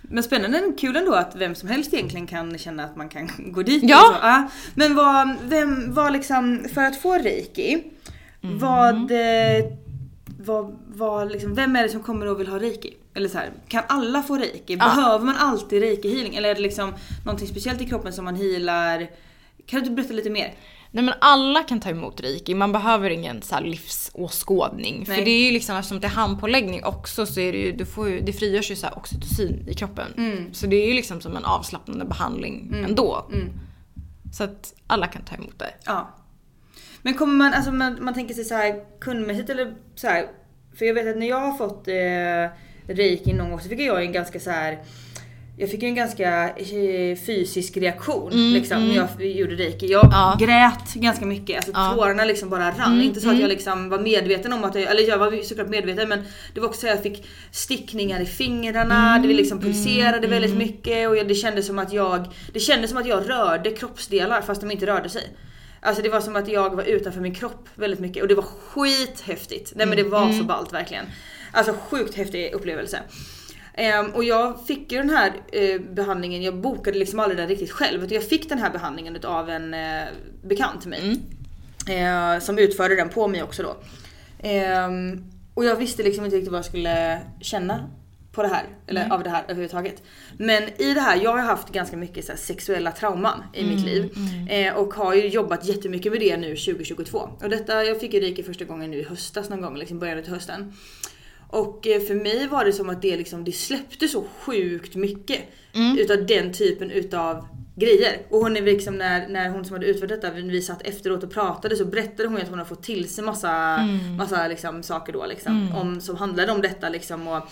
Men spännande, kul ändå att vem som helst egentligen kan känna att man kan gå dit. Ja. och Så. Ja. Men vad, vem, vad liksom, för att få reiki, vad, eh, vad, vad liksom, vem är det som kommer och vill ha reiki? Eller så här, kan alla få reiki? Behöver man alltid reiki healing? Eller är det liksom någonting speciellt i kroppen som man healar? Kan du berätta lite mer? Nej men alla kan ta emot reiki, man behöver ingen så här livsåskådning. Nej. För det är ju liksom, eftersom det är handpåläggning också så är det ju, du får ju, det frigörs ju så här oxytocin i kroppen. Mm. Så det är ju liksom som en avslappnande behandling ändå. Så att alla kan ta emot det. Ja. Men kommer man, alltså man, man tänker sig så här kundmässigt eller så här. För jag vet att när jag har fått eh, reiki någon gång så fick jag en ganska så här. Jag fick ju en ganska eh, fysisk reaktion liksom när jag gjorde reiki. Jag Mm, Ja. grät ganska mycket, alltså Ja. Mm, tårarna liksom bara rann. Inte så att jag liksom var medveten om att jag, eller jag var såklart medveten men det var också så att jag fick stickningar i fingrarna, Mm, det liksom pulserade väldigt mycket och jag, det kändes som att jag, det kändes som att jag rörde kroppsdelar fast de inte rörde sig. Alltså det var som att jag var utanför min kropp väldigt mycket och det var skithäftigt. Nej men det var så ballt verkligen. Alltså sjukt häftig upplevelse. Ehm, och jag fick ju den här eh, behandlingen, jag bokade liksom aldrig den riktigt själv. Utan jag fick den här behandlingen av en eh, bekant till mig. Eh, som utförde den på mig också då. Ehm, och jag visste liksom inte riktigt vad jag skulle känna på det här. Eller av det här överhuvudtaget. Men i det här, jag har haft ganska mycket så här, sexuella trauman i mitt liv. Eh, och har ju jobbat jättemycket med det nu 2022. Och detta, jag fick ju Reiki första gången nu i höstas någon gång, liksom början av hösten. Och eh, för mig var det som att det, liksom, det släppte så sjukt mycket utav den typen utav grejer. Och hon är liksom när, när hon som hade utfört detta, vi satt efteråt och pratade så berättade hon att hon har fått till sig massa, massa liksom, saker då liksom. Om, som handlade om detta liksom. Och,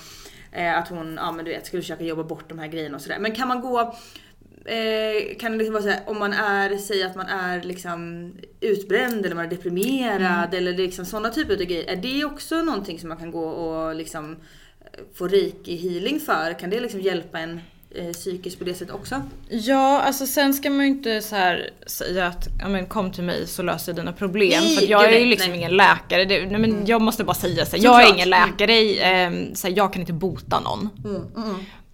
eh, att hon, ja men du vet, skulle försöka jobba bort de här grejerna och sådär. Men kan man gå Eh, kan det liksom vara så här, om man är, säg att man är liksom utbränd eller man är deprimerad eller liksom sådana typer av grejer. Är det också någonting som man kan gå och liksom eh, få reiki healing för? Kan det liksom hjälpa en eh, psykiskt på det sättet också? Ja, alltså sen ska man ju inte så här säga att ja, men kom till mig så löser jag dina problem. Nej, för jag är ju liksom nej. ingen läkare. Det, nej, men Jag måste bara säga så här, jag är ingen läkare. ehm, så här, jag kan inte bota någon.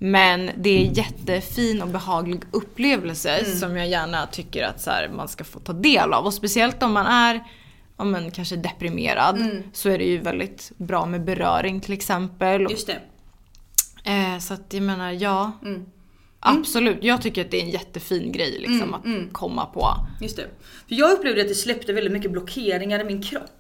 Men det är jättefin och behaglig upplevelse som jag gärna tycker att så här, man ska få ta del av. Och speciellt om man är ja, men, kanske deprimerad så är det ju väldigt bra med beröring till exempel. Just det. Eh, så att jag menar, ja. Absolut, jag tycker att det är en jättefin grej liksom att komma på. Just det. För jag upplevde att det släppte väldigt mycket blockeringar i min kropp.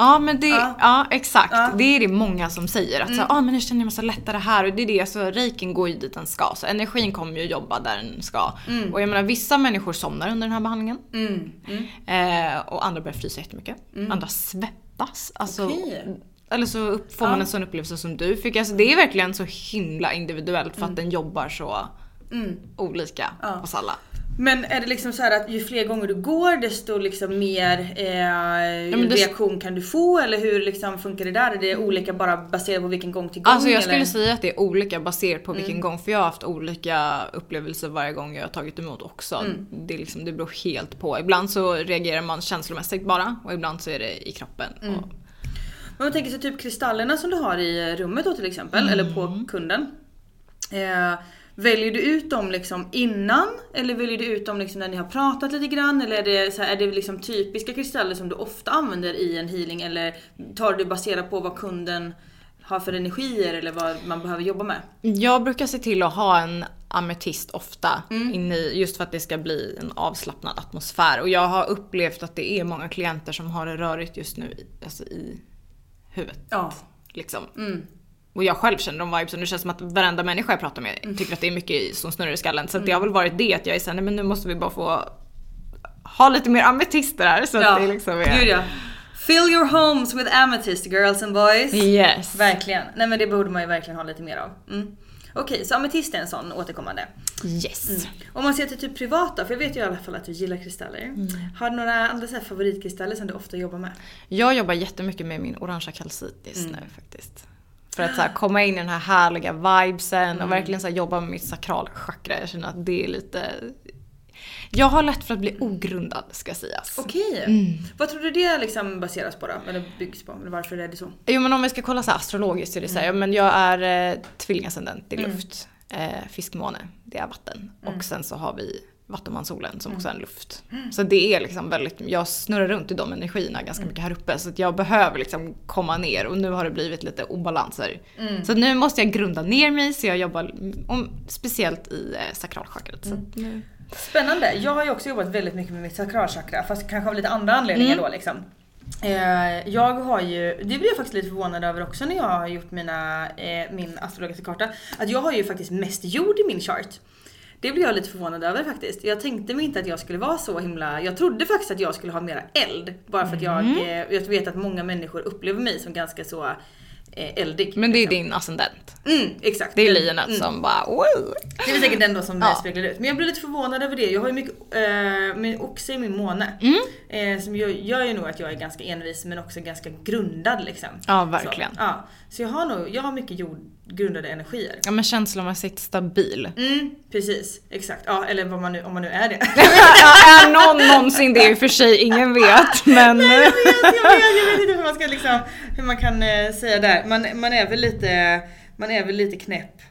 Ja men det, Ja. ja, exakt. Ja. Det är det många som säger. Att så, ah, men nu känner jag mig så lättare här och det är det. Så reikin går ju dit den ska. Så energin kommer ju jobba där den ska. Och jag menar vissa människor somnar under den här behandlingen. Eh, och andra börjar frysa jättemycket. Andra svettas. Alltså, Okej. Eller så får man en sån upplevelse som du fick. Alltså, det är verkligen så himla individuellt för att den jobbar så olika hos alla. Men är det liksom så här att ju fler gånger du går desto liksom mer eh, det- reaktion kan du få? Eller hur liksom funkar det där? Är det olika bara baserat på vilken gång till gång? Alltså jag skulle eller? säga att det är olika baserat på vilken Mm. gång för jag har haft olika upplevelser varje gång jag har tagit emot också. Mm. Det, liksom, det beror helt på. Ibland så reagerar man känslomässigt bara och ibland så är det i kroppen. Mm. Och, Men man tänker sig typ kristallerna som du har i rummet då till exempel, eller på kunden. Eh, väljer du ut dem liksom innan? Eller väljer du ut dem liksom när ni har pratat lite grann? Eller är det, så här, är det liksom typiska kristaller som du ofta använder i en healing? Eller tar du baserat på vad kunden har för energier eller vad man behöver jobba med? Jag brukar se till att ha en ametist ofta Mm. inne i, just för att det ska bli en avslappnad atmosfär. Och jag har upplevt att det är många klienter som har det rörigt just nu i, alltså i huvudet. Ja. Liksom. Mm. Och jag själv känner de vibesen. Det känns som att varenda människa jag pratar med Mm. tycker att det är mycket som snurrar i skallen. Så att det har väl varit det att jag är såhär, nej men nu måste vi bara få ha lite mer ametister här. Så att det liksom är... Gud ja. Fill your homes with amethyst girls and boys. Yes. Verkligen. Nej men det borde man ju verkligen ha lite mer av. Mm. Okej, så ametist är en sån återkommande. Yes. Mm. Om man ser till typ privata, för jag vet ju i alla fall att du gillar kristaller. Mm. Har du några andra favoritkristaller som du ofta jobbar med? Jag jobbar jättemycket med min orangea kalcitis Mm. nu faktiskt. För att så här, komma in i den här härliga vibesen Mm. och verkligen så här, jobba med mitt sakralchakra. Jag känner att det är lite... Jag har lätt för att bli ogrundad ska sägas. Okej. Mm. Vad tror du det liksom baseras på då? Eller byggs på? Eller varför är det så? Jo men om vi ska kolla så här astrologiskt så är det så här, ja, men jag är eh, tvillingascendent i luft. Eh, fiskmåne, det är vatten. Och sen så har vi vattumansolen som också är en luft. Så det är liksom väldigt, jag snurrar runt i de energierna ganska mycket här uppe. Så jag behöver liksom komma ner och nu har det blivit lite obalanser. Så nu måste jag grunda ner mig så jag jobbar om, speciellt i eh, sakralchakrat. Nu- Spännande. Jag har ju också jobbat väldigt mycket med mitt sakralchakra fast kanske av lite andra anledningar Mm. då liksom. Eh, jag har ju, det blir jag faktiskt lite förvånad över också när jag har gjort mina, eh, min astrologiska karta. Att jag har ju faktiskt mest jord i min chart. Det blir jag lite förvånad över faktiskt. Jag tänkte mig inte att jag skulle vara så himla... Jag trodde faktiskt att jag skulle ha mera eld. Bara för att jag, Mm. eh, jag vet att många människor upplever mig som ganska så eh, eldig. Men det är liksom. din ascendent. Mm, exakt. Det är lejonet mm. som bara wow. Det är säkert den då som Ja. speglar ut. Men jag blir lite förvånad över det. Jag har ju mycket eh, med oxe i min måne. Mm. Eh, som gör, gör ju nog att jag är ganska envis men också ganska grundad liksom. Ja, verkligen. Så, ja. Så jag har nog, jag har mycket jordgrundade energier. Ja men känslomässigt stabil. Mm, precis, exakt. Ja, eller vad man nu, om man nu är det. är någon någonsin det i och för sig, ingen vet. Men... jag, vet, jag, vet, jag vet inte hur man ska liksom, hur man kan eh, säga där. Man, man är väl lite, man är väl lite knäpp.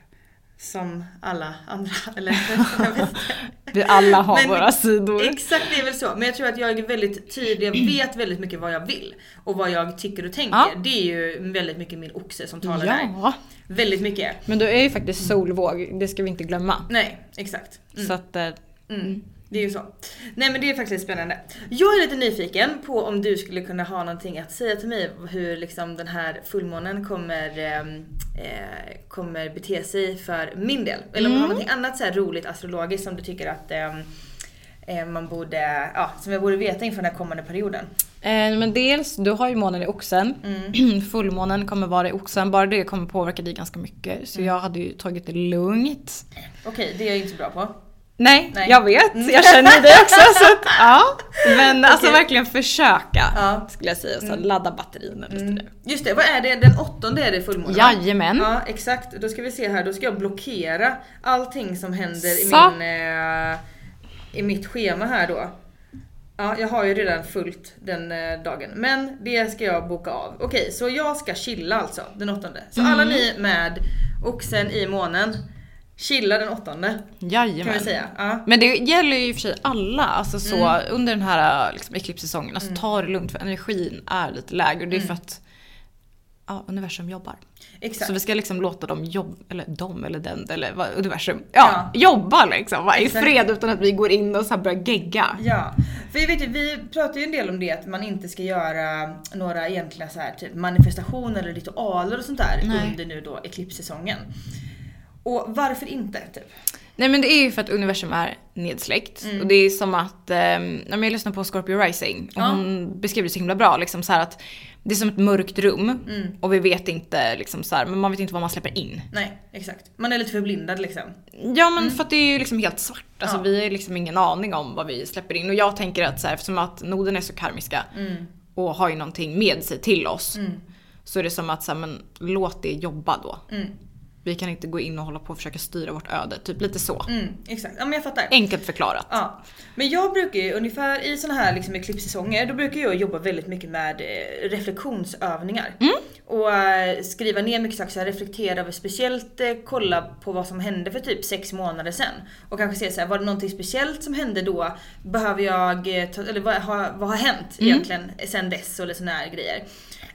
Som alla andra. Eller. Vi alla har Men- våra sidor. Exakt det är väl så. Men jag tror att jag är väldigt tydlig, jag vet väldigt mycket vad jag vill. Och vad jag tycker och tänker. Ja. Det är ju väldigt mycket min oxe som talar där. Ja. Väldigt mycket. Men du är ju faktiskt solvåg, det ska vi inte glömma. Nej, exakt. Mm. Så att, eh, Mm. Det är ju så. Nej men det är faktiskt spännande. Jag är lite nyfiken på om du skulle kunna ha någonting att säga till mig hur liksom den här fullmånen kommer, ehm, eh, kommer bete sig för min del. Eller om du har någonting annat så här roligt astrologiskt som du tycker att ehm, eh, man borde, ja, som jag borde veta inför den här kommande perioden. eh, men dels, du har ju månen i oxen. Mm. Fullmånen kommer vara i oxen, bara det kommer påverka dig ganska mycket. Så Mm. jag hade ju tagit det lugnt. Okej, det är jag inte så bra på. Nej, Nej. jag vet. Jag känner dig också. Så att, ja. Men alltså Okej. verkligen försöka. Ja. Skulle jag säga. Så här, ladda batterierna lite nu. Just det, vad är det? Den åttonde är det fullmåne? Jajamän. Ja exakt, då ska vi se här, då ska jag blockera allting som händer i, min, eh, i mitt schema här då. Ja, jag har ju redan fullt den eh, dagen. Men det ska jag boka av. Okej, så jag ska chilla alltså den åttonde. Så alla Mm. ni med oxen i månen, chilla den åttonde. Jajamän. Kan vi säga. Ja. Men det gäller ju i och för sig alla. Alltså så Mm. under den här liksom, eklipssäsongen. Alltså ta det lugnt för energin är lite lägre. Det är Mm. för att ja, universum jobbar. Exakt. Så vi ska liksom låta dem jobba, eller dem eller den eller vad, universum, ja, Ja. jobba liksom. Va? I fred utan att vi går in och så börjar gegga. Ja, för jag vet ju, vi pratar ju en del om det att man inte ska göra några egentliga så här, typ manifestationer eller ritualer och sånt där Nej. under nu då eklipssäsongen. Och varför inte? Typ? Nej men det är ju för att universum är nedsläckt. Mm. Och det är som att, eh, jag lyssnade på Scorpio Rising och Ja. hon beskrev det så himla bra. Liksom så att det är som ett mörkt rum Mm. och vi vet inte liksom så här, men man vet inte vad man släpper in. Nej, exakt. Man är lite förblindad liksom. Ja men för att det är ju liksom helt svart. Alltså Mm. Ja. vi har liksom ingen aning om vad vi släpper in. Och jag tänker att så här, eftersom att noden är så karmiska Mm. och har ju någonting med sig till oss. Så är det som att så här, men låt det jobba då. Mm. Vi kan inte gå in och hålla på och försöka styra vårt öde. Typ lite så. Mm, exakt. Ja men jag fattar. Enkelt förklarat. Ja. Men jag brukar ju ungefär i såna här liksom eklipssäsonger, då brukar jag jobba väldigt mycket med eh, reflektionsövningar. Och eh, skriva ner mycket saker, så här, reflektera över, speciellt eh, kolla på vad som hände för typ sex månader sedan. Och kanske se så här, var det någonting speciellt som hände då? Behöver jag, ta, eller vad har, vad har hänt egentligen sen dess? Eller såna här grejer.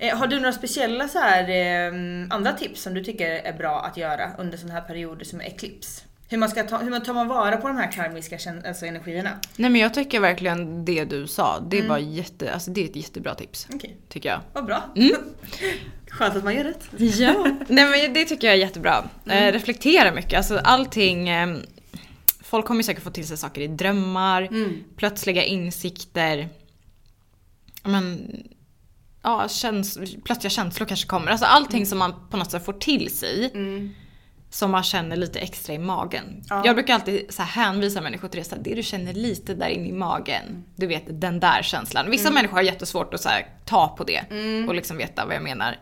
Eh, har du några speciella så här, eh, andra tips som du tycker är bra att göra under såna här perioder som är eklips? Hur man, ska ta, hur man tar man vara på de här karmiska alltså energierna? Nej men jag tycker verkligen det du sa, det Mm. var jätte, alltså det är ett jättebra tips. Okej, Tycker jag. vad bra. Skönt att man gör rätt. Ja. Nej men det tycker jag är jättebra. Mm. Eh, reflektera mycket, alltså allting. Eh, folk kommer säkert få till sig saker i drömmar, Mm. plötsliga insikter. Men, ja, käns plötsliga känslor kanske kommer. Alltså allting Mm. som man på något sätt får till sig. Som man känner lite extra i magen. Jag brukar alltid så här hänvisa människor till det, så här, det du känner lite där inne i magen. Du vet den där känslan. Vissa människor har jättesvårt att så här, ta på det och liksom veta vad jag menar.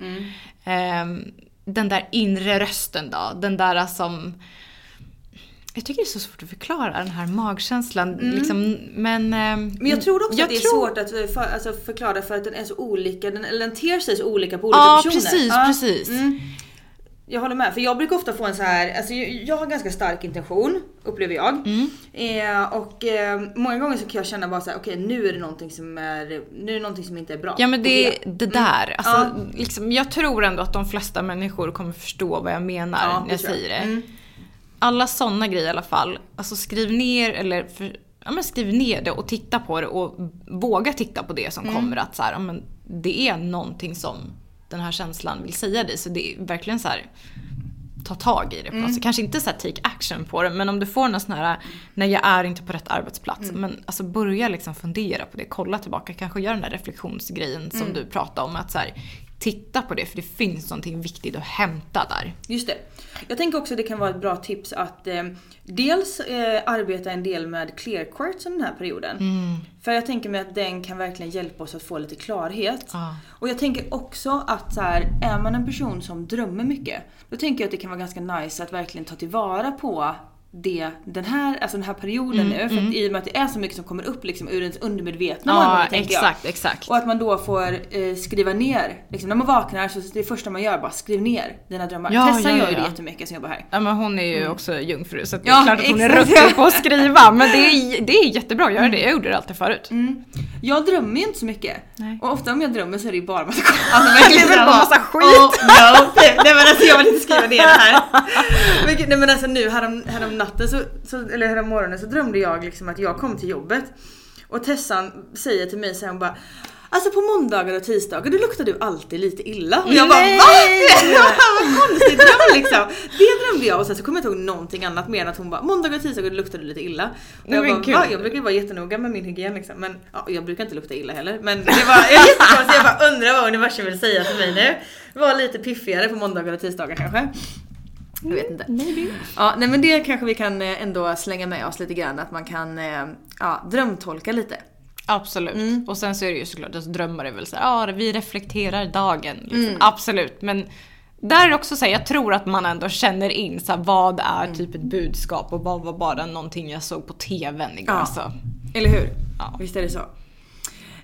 Ehm, den där inre rösten då, den där som... Jag tycker det är så svårt att förklara den här magkänslan. Liksom, men, ehm, Men jag tror också jag att det är tror- svårt att eh, för, alltså förklara för att den är så olika, den, eller den ter sig så olika på olika Ja, personer. precis, Ja, precis. mm. Jag håller med, för jag brukar ofta få en så här, alltså jag, har ganska stark intention, upplever jag. Mm. Eh, och eh, många gånger så kan jag känna bara så här: okej nu är det någonting som är, nu är det någonting som inte är bra. Ja men det, G. det där. Alltså, Ja. liksom, jag tror ändå att de flesta människor kommer förstå vad jag menar Ja, när jag jag. säger det. Mm. Alla sådana grejer i alla fall. Alltså skriv ner eller för, ja, men skriv ner det och titta på det och våga titta på det som Mm. kommer. Att så här, ja, men det är någonting som den här känslan vill säga dig. Så det är verkligen så här ta tag i det något sätt. Kanske inte så här take action på det men om du får någon sån här, nej jag är inte på rätt arbetsplats. Men alltså börja liksom fundera på det, kolla tillbaka, kanske gör den där reflektionsgrejen som du pratade om. Att så här, titta på det för det finns någonting viktigt att hämta där. Just det. Jag tänker också att det kan vara ett bra tips att eh, dels eh, arbeta en del med clear quartz under den här perioden. För jag tänker mig att den kan verkligen hjälpa oss att få lite klarhet. Ja. Och jag tänker också att så här, är man en person som drömmer mycket, då tänker jag att det kan vara ganska nice att verkligen ta tillvara på det, den, här, alltså den här perioden nu. För att i och med att det är så mycket som kommer upp liksom ur ens undermedvetna Ja, tänker jag. exakt, exakt. Och att man då får eh, skriva ner, liksom, när man vaknar så det första man gör bara skriv ner dina drömmar. Ja, Tessan ja, gör ju det jättemycket som jobbar här. Ja men hon är ju också jungfru så det Mm. Ja, är klart att hon är exakt. rutten på att skriva. Men det är, det är jättebra att göra det, jag gjorde det alltid förut. Jag drömmer ju inte så mycket. Nej. Och ofta om jag drömmer så är det ju bara massa skit. Alltså verkligen Det är bara, bara massa skit. Oh, no. Nej men alltså jag vill inte skriva ner det här. Men, nej men alltså nu härom, härom natten så, så, eller härom morgonen så drömde jag liksom att jag kom till jobbet. Och Tessan säger till mig så här, hon bara Alltså på måndagar och tisdagar då luktar du alltid lite illa. Och jag bara Nej! VA? Vad konstig dröm liksom. Det drömde jag och sen så kommer jag inte ihåg någonting annat mer än att hon bara måndagar och tisdagar luktar du lite illa. Och jag bara va? Jag brukar ju vara jättenoga med min hygien liksom. Men ja, jag brukar inte lukta illa heller. Men det var jättekonstigt. Jag bara undrar vad universum vill säga till mig nu. Var lite piffigare på måndagar och tisdagar kanske. Jag vet inte. Ja, nej men det kanske vi kan eh, ändå slänga med oss lite grann. Att man kan eh, ja, drömtolka lite. Absolut. Mm. Och sen så är det ju såklart, alltså, drömmar är väl såhär, ja ah, vi reflekterar dagen. Liksom. Mm. Absolut. Men där är också så här, jag tror att man ändå känner in så här, vad är Mm. typ ett budskap och vad var bara någonting jag såg på TVn igår. Ja. Alltså. Eller hur? Ja. Visst är det så.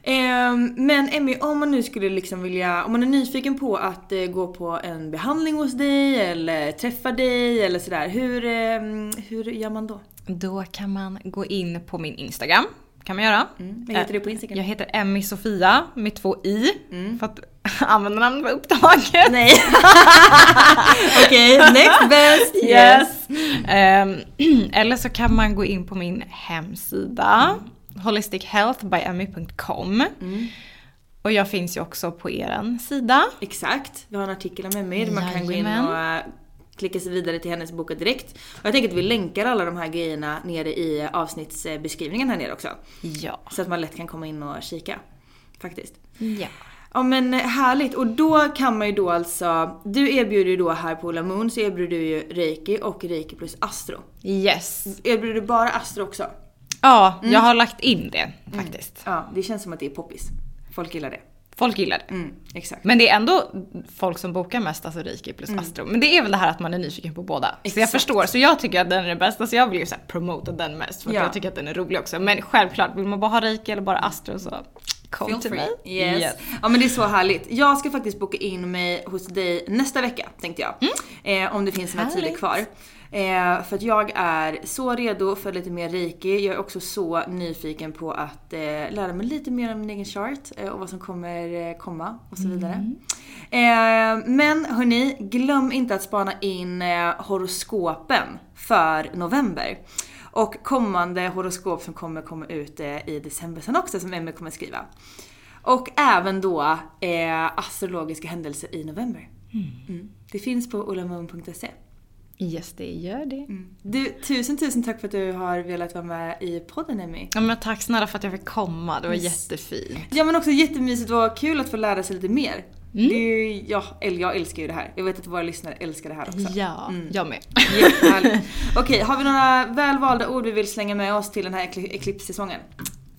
Ehm, men Emmy, om man nu skulle liksom vilja, om man är nyfiken på att eh, gå på en behandling hos dig eller träffa dig eller sådär. Hur, ehm, hur gör man då? Då kan man gå in på min Instagram. Kan man göra. Vad heter du på Instagram? Jag heter Emmy Sofia med två i. För att användarnamnet var upptaget. Nej. Okej, next best. Yes. Ehm, eller så kan man gå in på min hemsida. holistichealthbyemmy.com Och jag finns ju också på eran sida. Exakt. Vi har en artikel om Emmy där man kan gå in och eh, klicka sig vidare till hennes boka direkt. Och jag tänker att vi länkar alla de här grejerna nere i avsnittsbeskrivningen här nere också. Ja. Så att man lätt kan komma in och kika. Faktiskt. Ja. Ja men härligt och då kan man ju då alltså, du erbjuder ju då här på Ola Moon så erbjuder du ju reiki och reiki plus astro. Yes. Erbjuder du bara astro också? Ja, jag har lagt in det faktiskt. Ja, det känns som att det är poppis. Folk gillar det. Folk gillar det. Mm, exakt. Men det är ändå folk som bokar mest, alltså Reiki plus Astro. Men det är väl det här att man är nyfiken på båda. Så jag Mm. Exakt. förstår, så jag tycker att den är den bästa, så jag vill ju såhär promota den mest för Ja. jag tycker att den är rolig också. Men självklart, vill man bara ha Reiki eller bara Astro så kom Feel till free. mig. Yes. Ja men det är så härligt. Jag ska faktiskt boka in mig hos dig nästa vecka tänkte jag. Eh, om det finns några tider kvar. Eh, för att jag är så redo för lite mer reiki. Jag är också så nyfiken på att eh, lära mig lite mer om min egen chart eh, och vad som kommer eh, komma och så vidare. Eh, men hörni, glöm inte att spana in eh, horoskopen för november. Och kommande horoskop som kommer komma ut i december sen också som Emmy kommer skriva. Och även då astrologiska händelser i november. Mm. Det finns på olamoon.se. Yes, det gör det. Mm. Du, tusen tusen tack för att du har velat vara med i podden Emmy. Ja, men tack snälla för att jag fick komma, det var Yes. jättefint. Ja men också jättemysigt och kul att få lära sig lite mer. Det är ju, ja, jag älskar ju det här. Jag vet att våra lyssnare älskar det här också. Ja, jag med. Jättehärligt. Okej, har vi några välvalda ord vi vill slänga med oss till den här ekli- eklipssäsongen?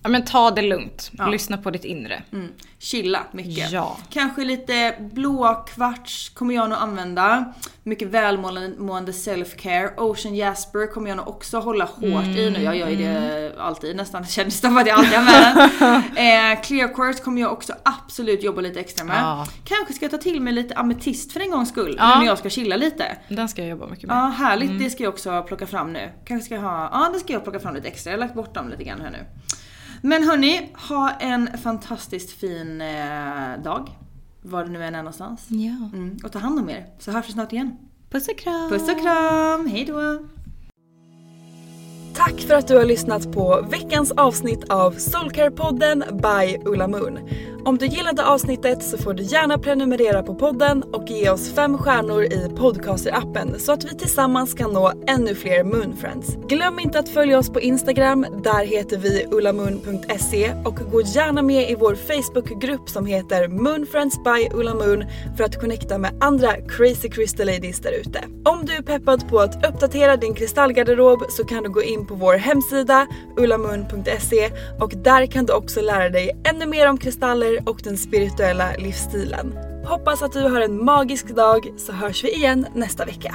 Ja, men ta det lugnt. Ja. Lyssna på ditt inre. Mm. Chilla mycket. Ja. Kanske lite blå kvarts kommer jag nog använda. Mycket välmående self-care. Ocean Jasper kommer jag nog också hålla hårt i nu. Jag gör ju det alltid nästan. Känns det som att jag alltid den. eh, Clear Quartz kommer jag också absolut jobba lite extra med. Ja. Kanske ska jag ta till mig lite ametist för en gångs skull. Ja. Nu när jag ska chilla lite. Den ska jag jobba mycket med. Ja, härligt. Det ska jag också plocka fram nu. Kanske ska jag ha, ja det ska jag plocka fram lite extra. Jag har lagt bort dem lite grann här nu. Men hörni, ha en fantastiskt fin eh, dag. Var det nu än är någonstans. Ja. Mm, och ta hand om er, så hörs vi snart igen. Puss och kram! Puss och kram, hejdå! Tack för att du har lyssnat på veckans avsnitt av Soulcare-podden by Ulla Moon. Om du gillade avsnittet så får du gärna prenumerera på podden och ge oss fem stjärnor i podcaster-appen så att vi tillsammans kan nå ännu fler Moonfriends. Glöm inte att följa oss på Instagram, där heter vi ullamoon.se och gå gärna med i vår Facebookgrupp som heter Moonfriends by Ulla Moon för att connecta med andra crazy crystal ladies där ute. Om du är peppad på att uppdatera din kristallgarderob så kan du gå in på vår hemsida ullamoon.se och där kan du också lära dig ännu mer om kristaller och den spirituella livsstilen. Hoppas att du har en magisk dag så hörs vi igen nästa vecka.